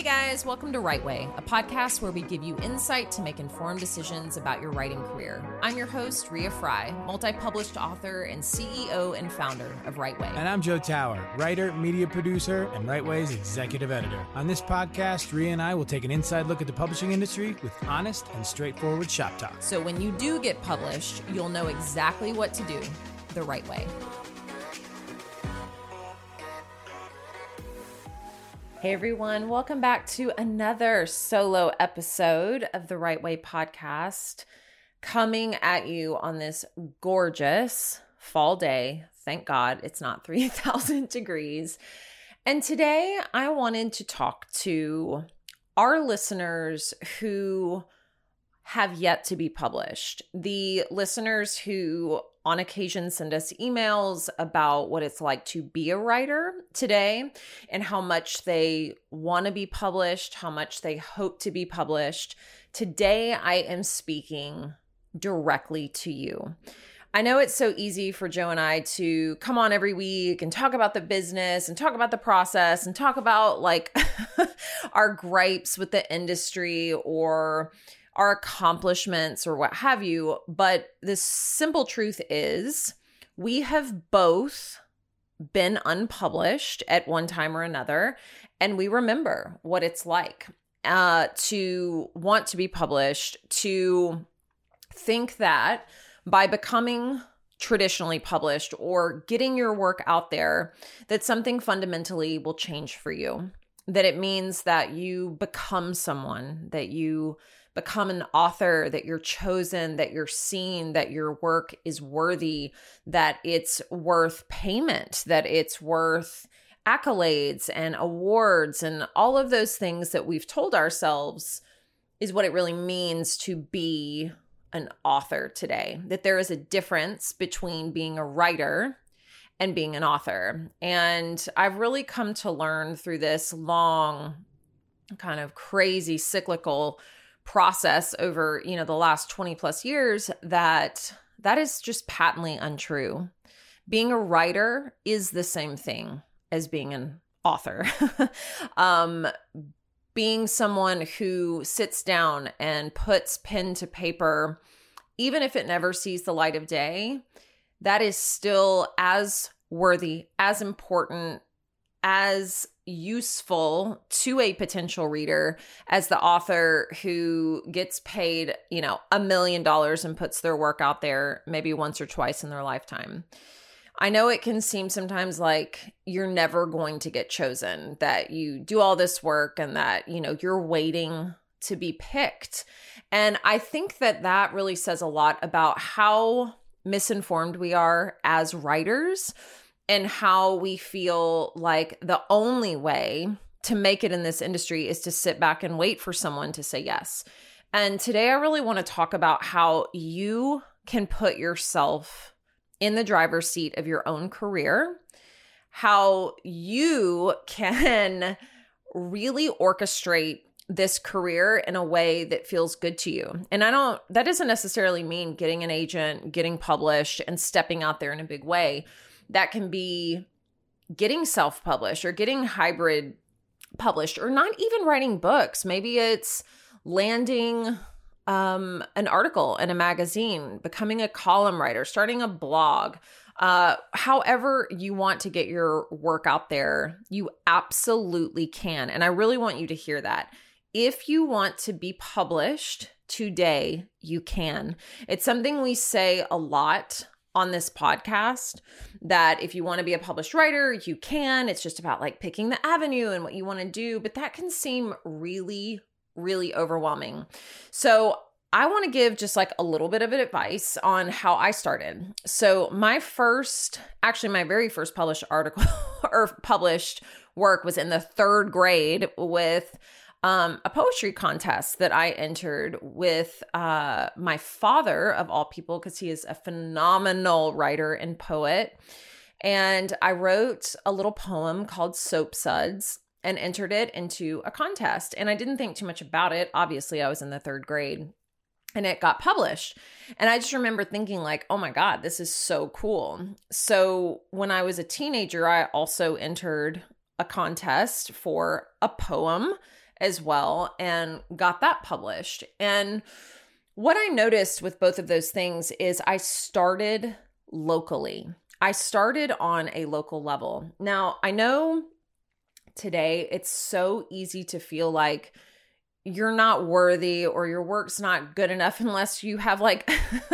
Hey guys, welcome to Write Way, a podcast where we give you insight to make informed decisions about your writing career. I'm your host, Rea Frey, multi published author and CEO and founder of Write Way. And I'm Joe Tower, writer, media producer, and Write Way's executive editor. On this podcast, Ria and I will take an inside look at the publishing industry with honest and straightforward shop talk. So when you do get published, you'll know exactly what to do the right way. Hey everyone, welcome back to another solo episode of the Write Way podcast. Coming at you on this gorgeous fall day. Thank God it's not 3,000 degrees. And today I wanted to talk to our listeners who have yet to be published. The listeners who on occasion send us emails about what it's like to be a writer today and how much they want to be published, how much they hope to be published. Today, I am speaking directly to you. I know it's so easy for Joe and I to come on every week and talk about the business and talk about the process and talk about like our gripes with the industry or our accomplishments or what have you. But the simple truth is, we have both been unpublished at one time or another, and we remember what it's like uh, to want to be published, to think that by becoming traditionally published or getting your work out there, that something fundamentally will change for you. That it means that you become someone, that you become an author, that you're chosen, that you're seen, that your work is worthy, that it's worth payment, that it's worth accolades and awards and all of those things that we've told ourselves is what it really means to be an author today. That there is a difference between being a writer and being an author. And I've really come to learn through this long, kind of crazy cyclical process over, you know, the last 20 plus years that that is just patently untrue. Being a writer is the same thing as being an author. um being someone who sits down and puts pen to paper even if it never sees the light of day, that is still as worthy, as important, as useful to a potential reader as the author who gets paid, you know, a million dollars and puts their work out there maybe once or twice in their lifetime. I know it can seem sometimes like you're never going to get chosen, that you do all this work and that, you know, you're waiting to be picked. And I think that that really says a lot about how misinformed we are as writers and how we feel like the only way to make it in this industry is to sit back and wait for someone to say yes. And today I really want to talk about how you can put yourself in the driver's seat of your own career, how you can really orchestrate this career in a way that feels good to you. And I don't, that doesn't necessarily mean getting an agent, getting published, and stepping out there in a big way that can be getting self published or getting hybrid published or not even writing books. Maybe it's landing um, an article in a magazine, becoming a column writer, starting a blog. Uh, however, you want to get your work out there, you absolutely can. And I really want you to hear that. If you want to be published today, you can. It's something we say a lot on this podcast that if you want to be a published writer, you can. It's just about like picking the avenue and what you want to do, but that can seem really, really overwhelming. So, I want to give just like a little bit of advice on how I started. So, my first, actually, my very first published article or published work was in the third grade with um, a poetry contest that I entered with uh, my father, of all people, because he is a phenomenal writer and poet. And I wrote a little poem called Soap Suds and entered it into a contest. And I didn't think too much about it. Obviously, I was in the third grade and it got published. And I just remember thinking, like, oh my God, this is so cool. So when I was a teenager, I also entered a contest for a poem as well and got that published. And what I noticed with both of those things is I started locally. I started on a local level. Now, I know today it's so easy to feel like you're not worthy or your work's not good enough unless you have like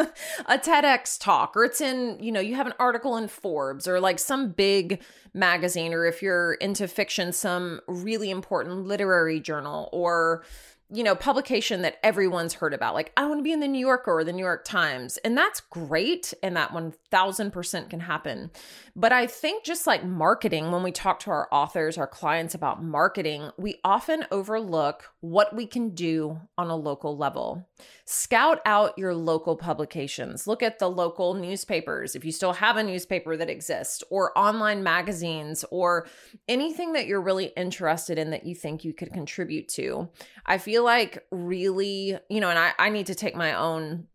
a TEDx talk or it's in, you know, you have an article in Forbes or like some big magazine or if you're into fiction, some really important literary journal or you know, publication that everyone's heard about. Like, I want to be in the New Yorker or the New York Times. And that's great. And that 1000% can happen. But I think just like marketing, when we talk to our authors, our clients about marketing, we often overlook what we can do on a local level. Scout out your local publications. Look at the local newspapers, if you still have a newspaper that exists, or online magazines, or anything that you're really interested in that you think you could contribute to. I feel like really, you know, and I, I need to take my own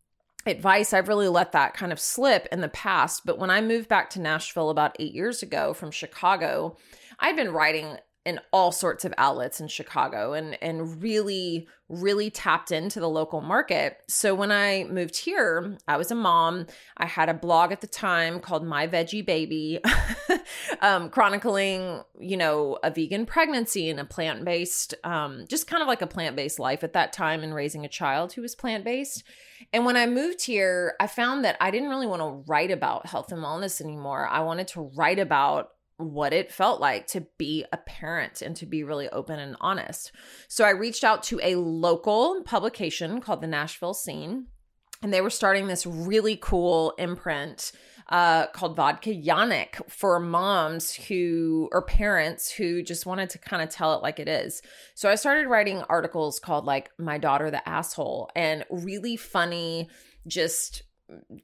advice. I've really let that kind of slip in the past. But when I moved back to Nashville about eight years ago from Chicago, I'd been writing in all sorts of outlets in Chicago and and really really tapped into the local market. So when I moved here, I was a mom. I had a blog at the time called My Veggie Baby, um, chronicling, you know, a vegan pregnancy and a plant based, um, just kind of like a plant based life at that time and raising a child who was plant based. And when I moved here, I found that I didn't really want to write about health and wellness anymore. I wanted to write about what it felt like to be a parent and to be really open and honest. So I reached out to a local publication called the Nashville Scene, and they were starting this really cool imprint uh, called Vodka Yannick for moms who or parents who just wanted to kind of tell it like it is. So I started writing articles called like My Daughter the Asshole and really funny, just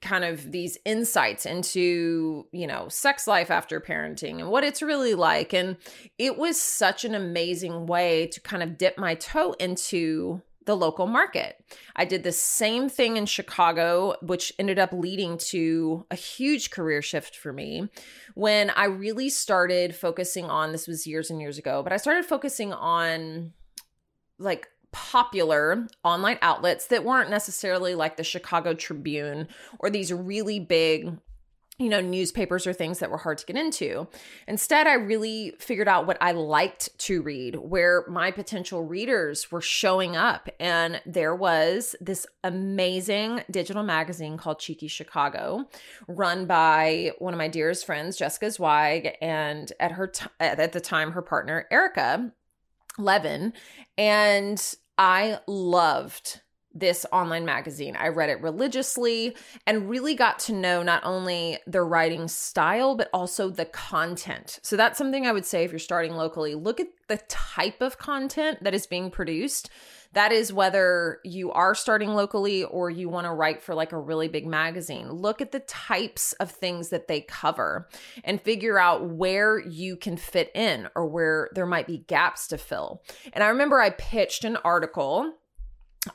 kind of these insights into, you know, sex life after parenting and what it's really like. And it was such an amazing way to kind of dip my toe into the local market. I did the same thing in Chicago, which ended up leading to a huge career shift for me when I really started focusing on this was years and years ago, but I started focusing on like popular online outlets that weren't necessarily like the Chicago Tribune or these really big you know, newspapers or things that were hard to get into. Instead, I really figured out what I liked to read, where my potential readers were showing up. And there was this amazing digital magazine called Cheeky Chicago, run by one of my dearest friends, Jessica Zweig, and at her t- at the time, her partner, Erica Levin. And I loved this online magazine. I read it religiously and really got to know not only the writing style, but also the content. So that's something I would say if you're starting locally, look at the type of content that is being produced. That is whether you are starting locally or you want to write for like a really big magazine. Look at the types of things that they cover and figure out where you can fit in or where there might be gaps to fill. And I remember I pitched an article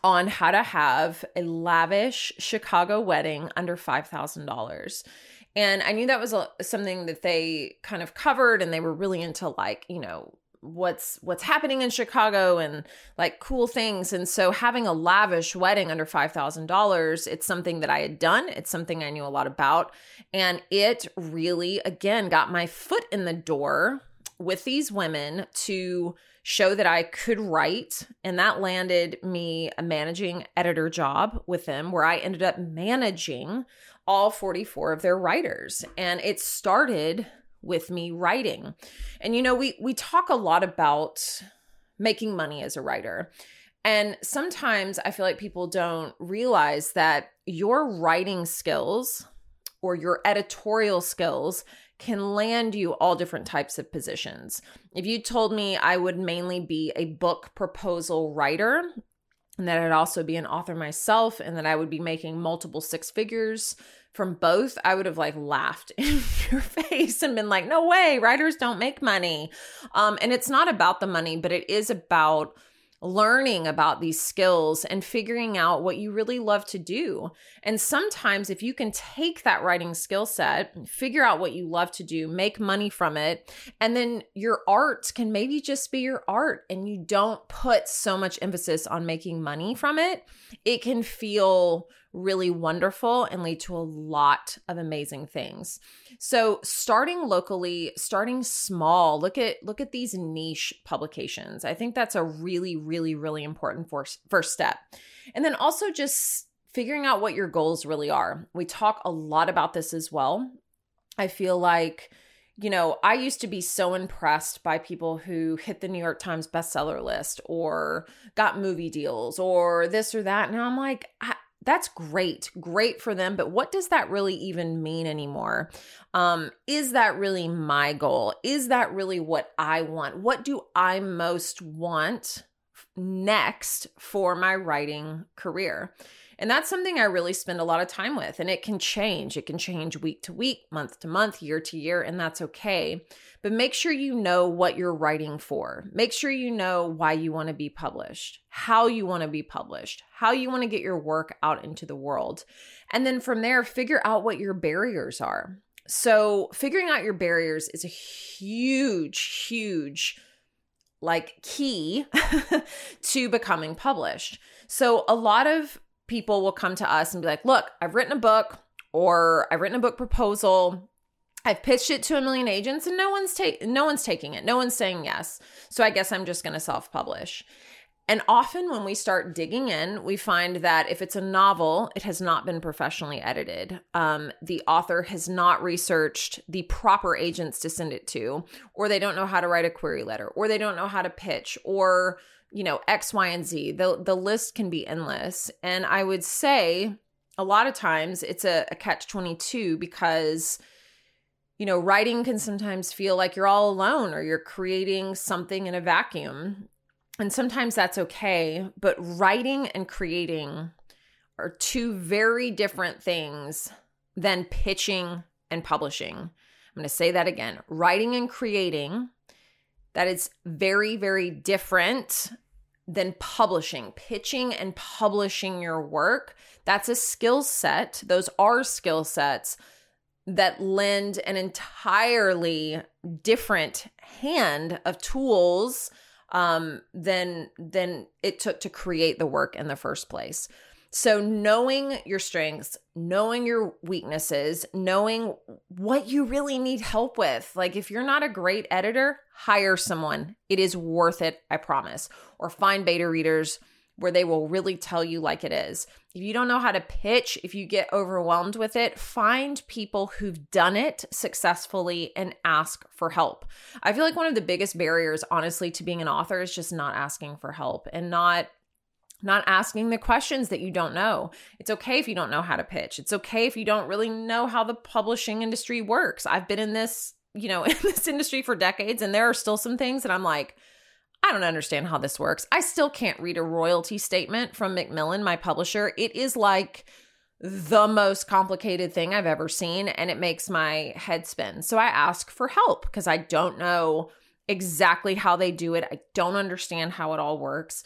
on how to have a lavish Chicago wedding under $5,000. And I knew that was a, something that they kind of covered and they were really into like, you know, what's what's happening in Chicago and like cool things and so having a lavish wedding under $5,000 it's something that I had done it's something I knew a lot about and it really again got my foot in the door with these women to show that I could write. And that landed me a managing editor job with them where I ended up managing all 44 of their writers. And it started with me writing. And you know, we we talk a lot about making money as a writer. And sometimes I feel like people don't realize that your writing skills or your editorial skills can land you all different types of positions. If you told me I would mainly be a book proposal writer, and that I'd also be an author myself, and that I would be making multiple six figures from both, I would have like laughed in your face and been like, no way, writers don't make money. Um, and it's not about the money, but it is about learning about these skills and figuring out what you really love to do. And sometimes, if you can take that writing skill set, figure out what you love to do, make money from it, and then your art can maybe just be your art and you don't put so much emphasis on making money from it, it can feel really wonderful and lead to a lot of amazing things. So starting locally, starting small, look at look at these niche publications. I think that's a really really really important first first step. And then also just figuring out what your goals really are. We talk a lot about this as well. I feel like you know, I used to be so impressed by people who hit the New York Times bestseller list or got movie deals or this or that. Now I'm like, I, that's great great for them but what does that really even mean anymore? Um is that really my goal? Is that really what i want? What do i most want next for my writing career and that's something I really spend a lot of time with. And it can change. It can change week to week, month to month, year to year, and that's okay. But make sure you know what you're writing for. Make sure you know why you want to be published, how you want to be published, how you want to get your work out into the world. And then from there, figure out what your barriers are. So, figuring out your barriers is a huge, huge like key to becoming published. So a lot of people will come to us and be like, look, I've written a book or I've written a book proposal. I've pitched it to a million agents and no one's no one's taking it. No one's saying yes. So I guess I'm just going to self-publish. And often when we start digging in, we find that if it's a novel, it has not been professionally edited. Um, the author has not researched the proper agents to send it to, or they don't know how to write a query letter, or they don't know how to pitch, or you know, X, Y, and Z. The the list can be endless. And I would say a lot of times it's a, a catch 22 because you know, writing can sometimes feel like you're all alone or you're creating something in a vacuum. And sometimes that's okay, but writing and creating are two very different things than pitching and publishing. I'm going to say that again. Writing and creating that is very very different than publishing, pitching and publishing your work. That's a skill set. Those are skill sets that lend an entirely different hand of tools um, than than it took to create the work in the first place. So, knowing your strengths, knowing your weaknesses, knowing what you really need help with. Like, if you're not a great editor, hire someone. It is worth it, I promise. Or find beta readers where they will really tell you like it is. If you don't know how to pitch, if you get overwhelmed with it, find people who've done it successfully and ask for help. I feel like one of the biggest barriers, honestly, to being an author is just not asking for help and not not asking the questions that you don't know. It's okay if you don't know how to pitch. It's okay if you don't really know how the publishing industry works. I've been in this, you know, in this industry for decades and there are still some things that I'm like, I don't understand how this works. I still can't read a royalty statement from Macmillan, my publisher. It is like the most complicated thing I've ever seen and it makes my head spin. So I ask for help because I don't know exactly how they do it. I don't understand how it all works.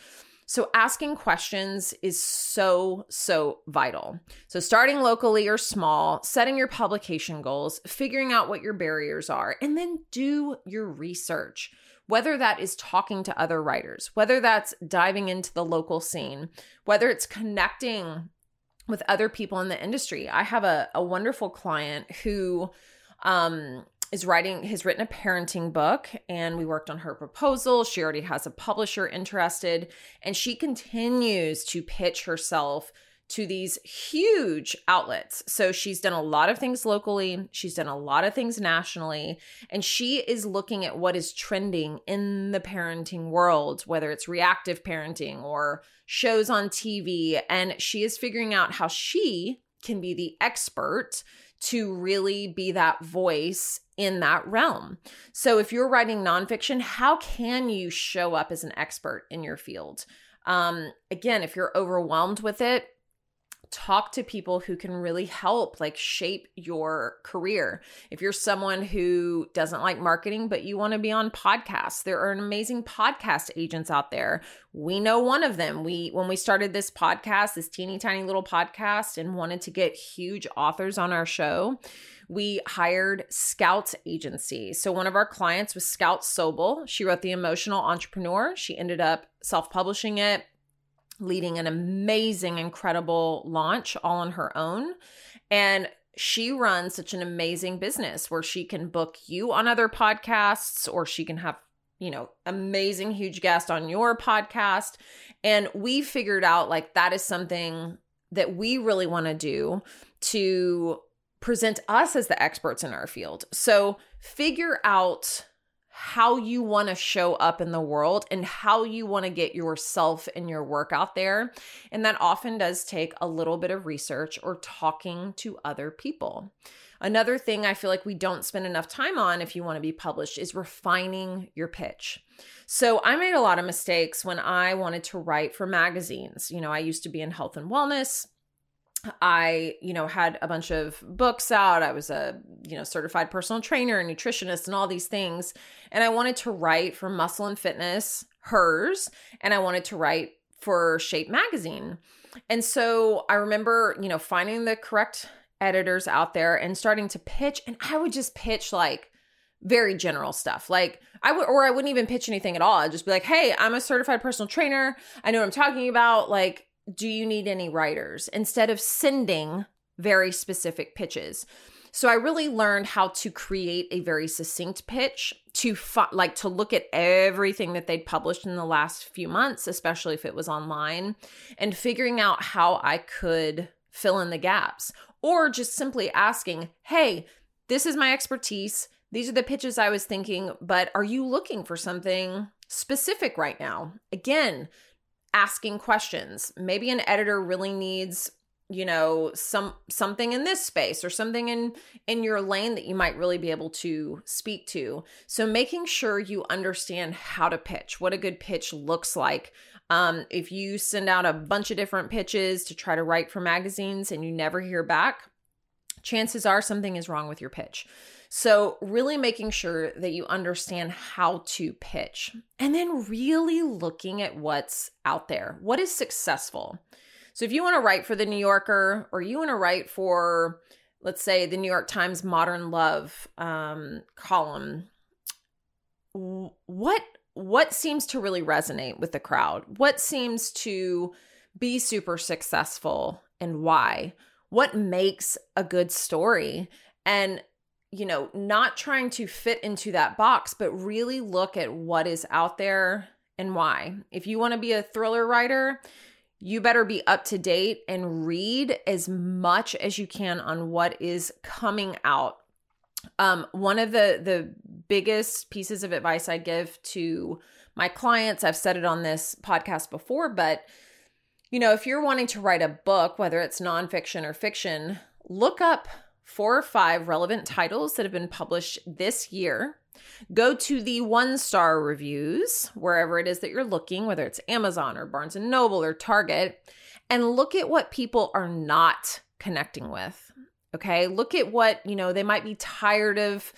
So, asking questions is so, so vital. So, starting locally or small, setting your publication goals, figuring out what your barriers are, and then do your research. Whether that is talking to other writers, whether that's diving into the local scene, whether it's connecting with other people in the industry. I have a, a wonderful client who um, is writing has written a parenting book and we worked on her proposal she already has a publisher interested and she continues to pitch herself to these huge outlets. So she's done a lot of things locally, she's done a lot of things nationally, and she is looking at what is trending in the parenting world, whether it's reactive parenting or shows on TV, and she is figuring out how she can be the expert to really be that voice in that realm. So, if you're writing nonfiction, how can you show up as an expert in your field? Um, again, if you're overwhelmed with it, talk to people who can really help like shape your career. If you're someone who doesn't like marketing but you want to be on podcasts, there are amazing podcast agents out there. We know one of them. We when we started this podcast, this teeny tiny little podcast and wanted to get huge authors on our show, we hired Scout Agency. So one of our clients was Scout Sobel. She wrote The Emotional Entrepreneur. She ended up self-publishing it leading an amazing, incredible launch all on her own. And she runs such an amazing business where she can book you on other podcasts or she can have, you know, amazing, huge guest on your podcast. And we figured out like that is something that we really want to do to present us as the experts in our field. So figure out how you want to show up in the world and how you want to get yourself and your work out there. And that often does take a little bit of research or talking to other people. Another thing I feel like we don't spend enough time on if you want to be published is refining your pitch. So I made a lot of mistakes when I wanted to write for magazines. You know, I used to be in health and wellness. I, you know, had a bunch of books out. I was a, you know, certified personal trainer and nutritionist and all these things. And I wanted to write for Muscle and Fitness, hers, and I wanted to write for Shape magazine. And so I remember, you know, finding the correct editors out there and starting to pitch and I would just pitch like very general stuff. Like I would or I wouldn't even pitch anything at all. I'd just be like, "Hey, I'm a certified personal trainer. I know what I'm talking about. Like do you need any writers? Instead of sending very specific pitches. So i really learned how to create a very succinct pitch to fu- like to look at everything that they'd published in the last few months especially if it was online and figuring out how i could fill in the gaps. Or just simply asking hey this is my expertise. These are the pitches i was thinking but are you looking for something specific right now? Again asking questions. Maybe an editor really needs you know some something in this space or something in in your lane that you might really be able to speak to. So making sure you understand how to pitch what a good pitch looks like. Um, if you send out a bunch of different pitches to try to write for magazines and you never hear back chances are something is wrong with your pitch so, really making sure that you understand how to pitch and then really looking at what's out there. What is successful? So, if you want to write for the New Yorker or you want to write for, let's say, the New York Times Modern Love um, column, what what seems to really resonate with the crowd? What seems to be super successful and why? What makes a good story? And you know, not trying to fit into that box, but really look at what is out there and why. If you want to be a thriller writer, you better be up to date and read as much as you can on what is coming out. Um, one of the the biggest pieces of advice I give to my clients, I've said it on this podcast before, but you know, if you're wanting to write a book, whether it's nonfiction or fiction, look up four or five relevant titles that have been published this year. Go to the one star reviews, wherever it is that you're looking, whether it's Amazon or Barnes and Noble or Target, and look at what people are not connecting with. Okay. Look at what, you know, they might be tired of,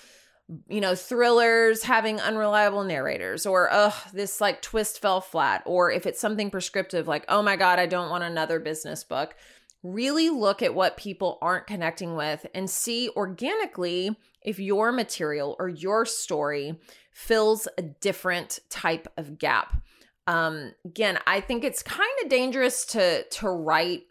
you know, thrillers having unreliable narrators, or, ugh, this like twist fell flat. Or if it's something prescriptive, like, oh my God, I don't want another business book really look at what people aren't connecting with and see organically if your material or your story fills a different type of gap. Um, again, I think it's kind of dangerous to to write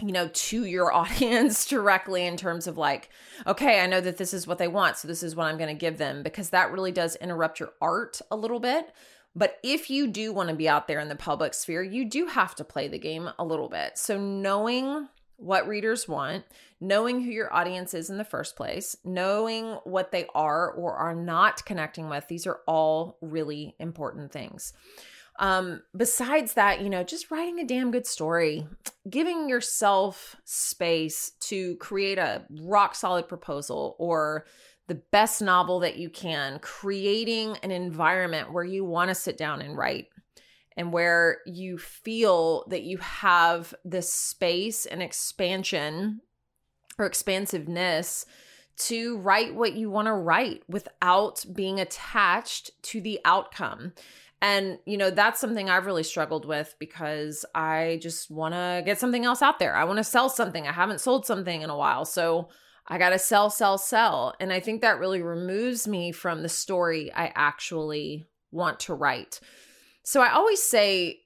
you know to your audience directly in terms of like okay i know that this is what they want so this is what i'm going to give them because that really does interrupt your art a little bit but if you do want to be out there in the public sphere, you do have to play the game a little bit. So, knowing what readers want, knowing who your audience is in the first place, knowing what they are or are not connecting with, these are all really important things. Um, besides that, you know, just writing a damn good story, giving yourself space to create a rock solid proposal or the best novel that you can, creating an environment where you want to sit down and write and where you feel that you have this space and expansion or expansiveness to write what you want to write without being attached to the outcome. And, you know, that's something I've really struggled with because I just want to get something else out there. I want to sell something. I haven't sold something in a while. So I got to sell, sell, sell. And I think that really removes me from the story I actually want to write. So I always say,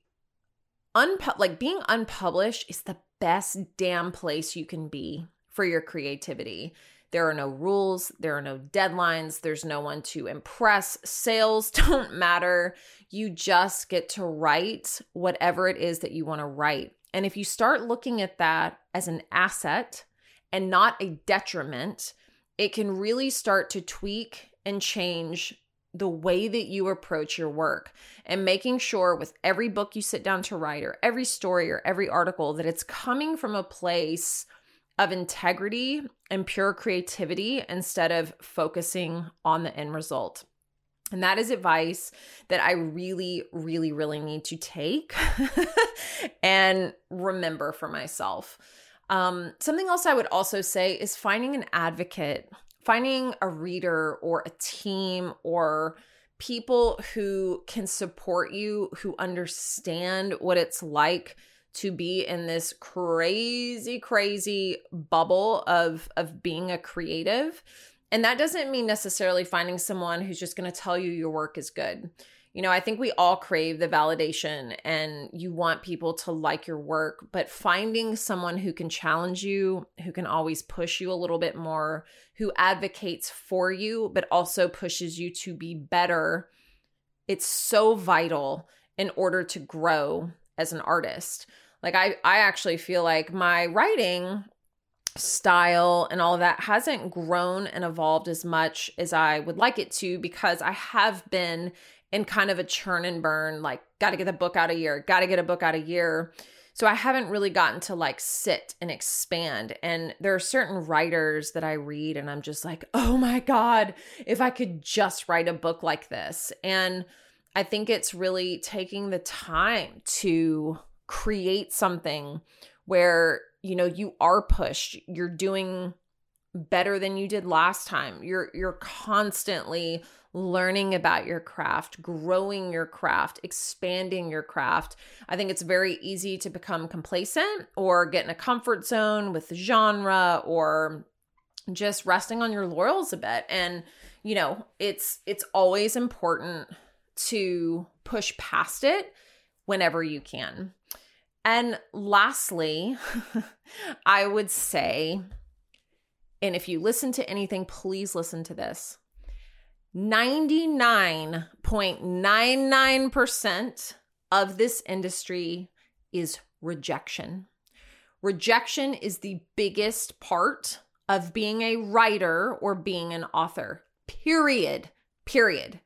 unpu- like being unpublished is the best damn place you can be for your creativity. There are no rules, there are no deadlines, there's no one to impress. Sales don't matter. You just get to write whatever it is that you want to write. And if you start looking at that as an asset and not a detriment, it can really start to tweak and change the way that you approach your work and making sure with every book you sit down to write or every story or every article that it's coming from a place of integrity and pure creativity instead of focusing on the end result. And that is advice that I really, really, really need to take and remember for myself. Um, something else I would also say is finding an advocate, finding a reader or a team or people who can support you, who understand what it's like to be in this crazy crazy bubble of of being a creative. And that doesn't mean necessarily finding someone who's just going to tell you your work is good you know i think we all crave the validation and you want people to like your work but finding someone who can challenge you who can always push you a little bit more who advocates for you but also pushes you to be better it's so vital in order to grow as an artist. Like I I actually feel like my writing style and all of that hasn't grown and evolved as much as I would like it to because I have been in kind of a churn and burn like got to get the book out a year, got to get a book out a year. So I haven't really gotten to like sit and expand. And there are certain writers that I read and I'm just like, "Oh my god, if I could just write a book like this." And I think it's really taking the time to create something where you know you are pushed you're doing better than you did last time. You're you're constantly learning about your craft growing your craft expanding your craft. I think it's very easy to become complacent or get in a comfort zone with the genre or just resting on your laurels a bit. And you know it's it's always important to push past it whenever you can. And lastly, I would say, and if you listen to anything, please listen to this 99.99% of this industry is rejection. Rejection is the biggest part of being a writer or being an author, period. Period.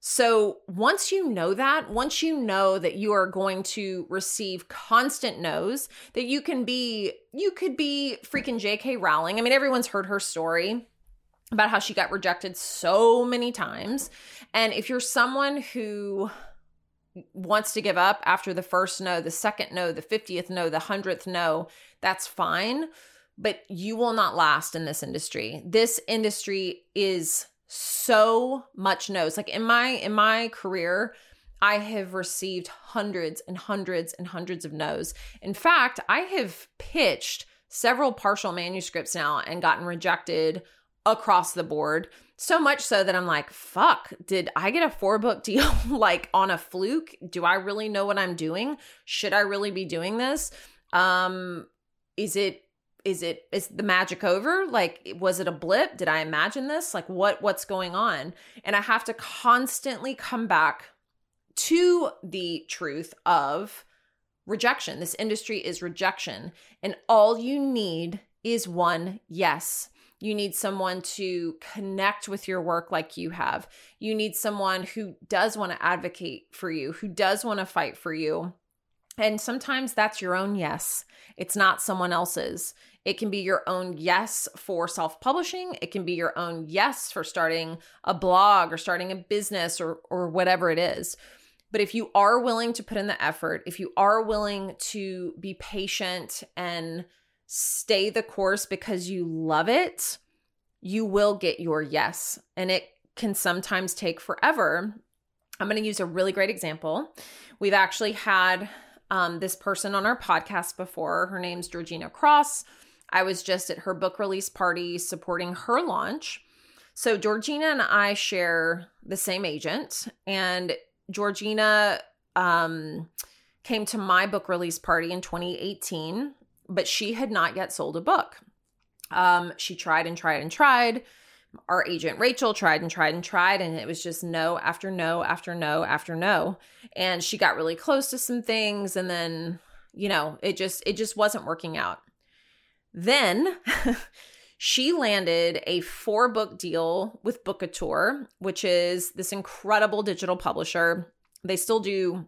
So once you know that, once you know that you are going to receive constant no's, that you can be, you could be freaking JK Rowling. I mean, everyone's heard her story about how she got rejected so many times. And if you're someone who wants to give up after the first no, the second no, the 50th no, the 100th no, that's fine. But you will not last in this industry. This industry is so much no's. Like in my in my career, I have received hundreds and hundreds and hundreds of no's. In fact, I have pitched several partial manuscripts now and gotten rejected across the board. So much so that I'm like, fuck, did I get a four book deal like on a fluke? Do I really know what I'm doing? Should I really be doing this? Um, is it is it is the magic over? Like was it a blip? Did i imagine this? Like what what's going on? And i have to constantly come back to the truth of rejection. This industry is rejection and all you need is one yes. You need someone to connect with your work like you have. You need someone who does want to advocate for you who does want to fight for you. And sometimes that's your own yes. It's not someone else's. It can be your own yes for self publishing. It can be your own yes for starting a blog or starting a business or, or whatever it is. But if you are willing to put in the effort, if you are willing to be patient and stay the course because you love it, you will get your yes. And it can sometimes take forever. I'm going to use a really great example. We've actually had um, this person on our podcast before. Her name's Georgina Cross. I was just at her book release party supporting her launch. So, Georgina and I share the same agent, and Georgina um, came to my book release party in 2018, but she had not yet sold a book. Um, she tried and tried and tried. Our agent Rachel tried and tried and tried, and it was just no after no after no after no. And she got really close to some things, and then you know it just it just wasn't working out. Then she landed a four book deal with Bookouture, which is this incredible digital publisher. They still do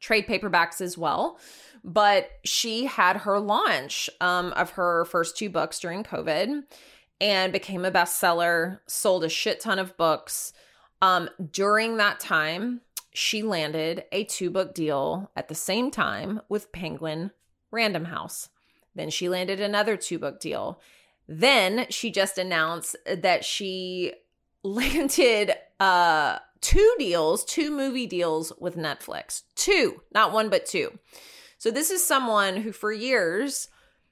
trade paperbacks as well, but she had her launch um, of her first two books during COVID and became a bestseller, sold a shit ton of books. Um, during that time, she landed a two book deal at the same time with Penguin Random House. Then she landed another two book deal. Then she just announced that she landed uh two deals, two movie deals with Netflix. Two, not one but two. So this is someone who for years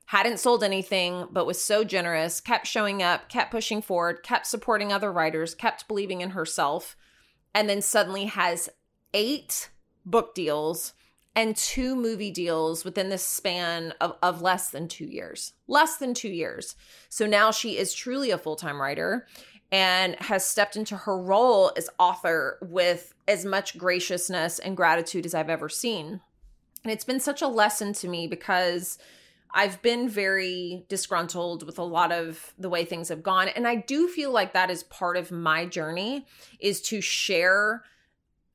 hadn't sold anything but was so generous, kept showing up, kept pushing forward, kept supporting other writers, kept believing in herself, and then suddenly has eight book deals and two movie deals within the span of, of less than two years. Less than two years. So now she is truly a full time writer and has stepped into her role as author with as much graciousness and gratitude as I've ever seen. And it's been such a lesson to me because I've been very disgruntled with a lot of the way things have gone and I do feel like that is part of my journey is to share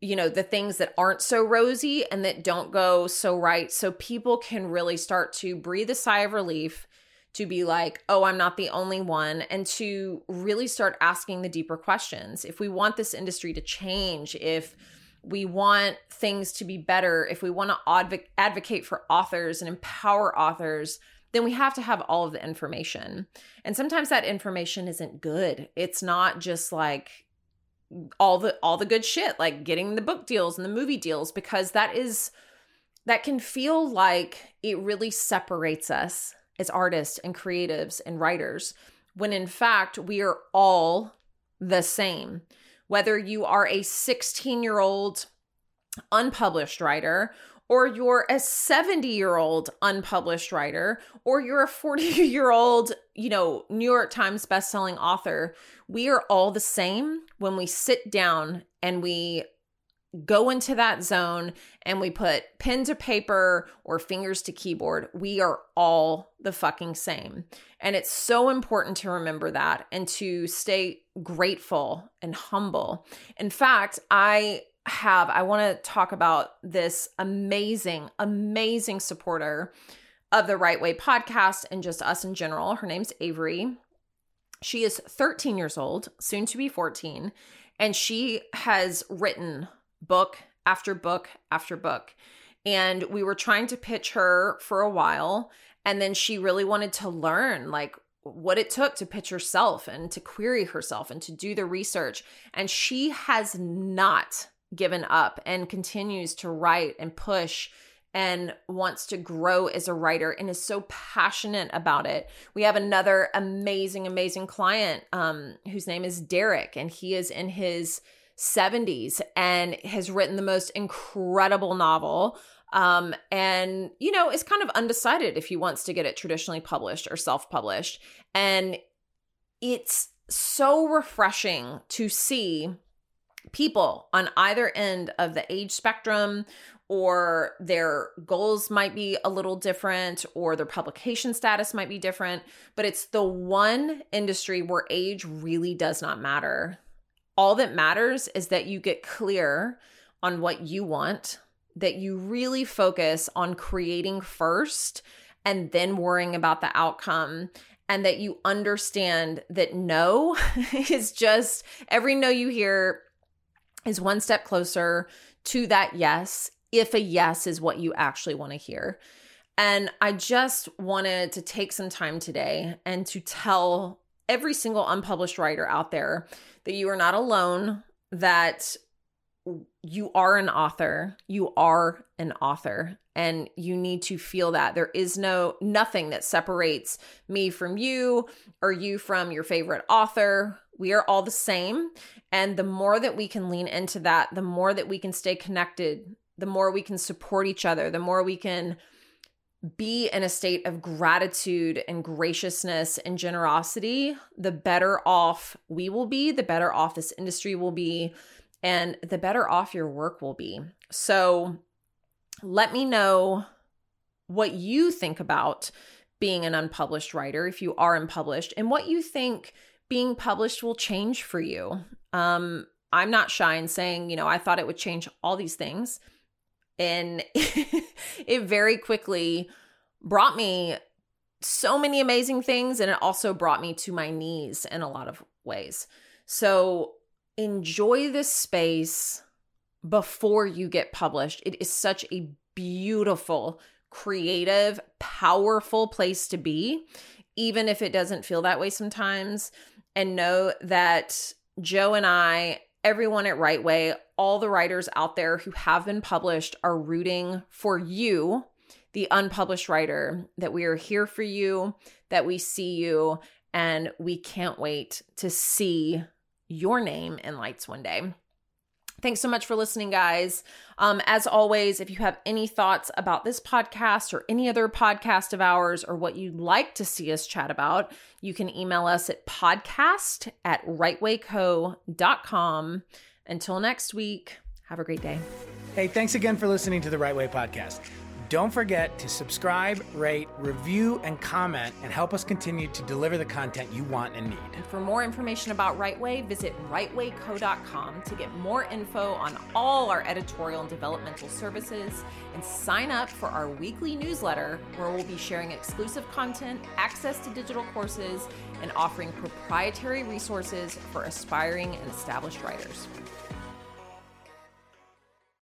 you know the things that aren't so rosy and that don't go so right. So people can really start to breathe a sigh of relief to be like oh i'm not the only one and to really start asking the deeper questions. If we want this industry to change if we want things to be better if we want to adv- advocate for authors and empower authors then we have to have all of the information. And sometimes that information isn't good. It's not just like all the all the good shit like getting the book deals and the movie deals because that is that can feel like it really separates us as artists and creatives and writers when in fact we are all the same. Whether you are a 16 year old unpublished writer or you're a 70 year old unpublished writer, or you're a 40 year old, you know, New York Times bestselling author, we are all the same when we sit down and we go into that zone and we put pen to paper or fingers to keyboard. We are all the fucking same. And it's so important to remember that and to stay grateful and humble. In fact, I have, I want to talk about this amazing, amazing supporter of the Write Way podcast and just us in general. Her name's Avery. She is 13 years old, soon to be 14, and she has written book after book after book. And we were trying to pitch her for a while, and then she really wanted to learn like what it took to pitch herself and to query herself and to do the research. And she has not given up and continues to write and push and wants to grow as a writer and is so passionate about it. We have another amazing, amazing client um, whose name is Derek, and he is in his 70s and has written the most incredible novel. Um, and, you know, is kind of undecided if he wants to get it traditionally published or self published. And it's so refreshing to see people on either end of the age spectrum or their goals might be a little different or their publication status might be different but it's the one industry where age really does not matter. All that matters is that you get clear on what you want that you really focus on creating first and then worrying about the outcome and that you understand that no is just every no you hear is one step closer to that yes if a yes is what you actually want to hear. And I just wanted to take some time today and to tell every single unpublished writer out there that you are not alone, that you are an author. You are an author and you need to feel that. There is no nothing that separates me from you or you from your favorite author. We are all the same. And the more that we can lean into that, the more that we can stay connected, the more we can support each other, the more we can be in a state of gratitude and graciousness and generosity, the better off we will be, the better off this industry will be, and the better off your work will be. So let me know what you think about being an unpublished writer if you are unpublished and what you think being published will change for you. Um, I'm not shy in saying, you know, I thought it would change all these things. And it very quickly brought me so many amazing things. And it also brought me to my knees in a lot of ways. So enjoy this space before you get published. It is such a beautiful, creative, powerful place to be, even if it doesn't feel that way sometimes. And know that Joe and I, everyone at Write Way, all the writers out there who have been published are rooting for you, the unpublished writer, that we are here for you, that we see you, and we can't wait to see your name in lights one day. Thanks so much for listening, guys. Um, as always, if you have any thoughts about this podcast or any other podcast of ours or what you'd like to see us chat about, you can email us at podcast at writewayco.com. Until next week, have a great day. Hey, thanks again for listening to the Write Way Podcast. Don't forget to subscribe, rate, review, and comment and help us continue to deliver the content you want and need. And for more information about Write Way, visit writewayco.com to get more info on all our editorial and developmental services and sign up for our weekly newsletter where we'll be sharing exclusive content, access to digital courses, and offering proprietary resources for aspiring and established writers.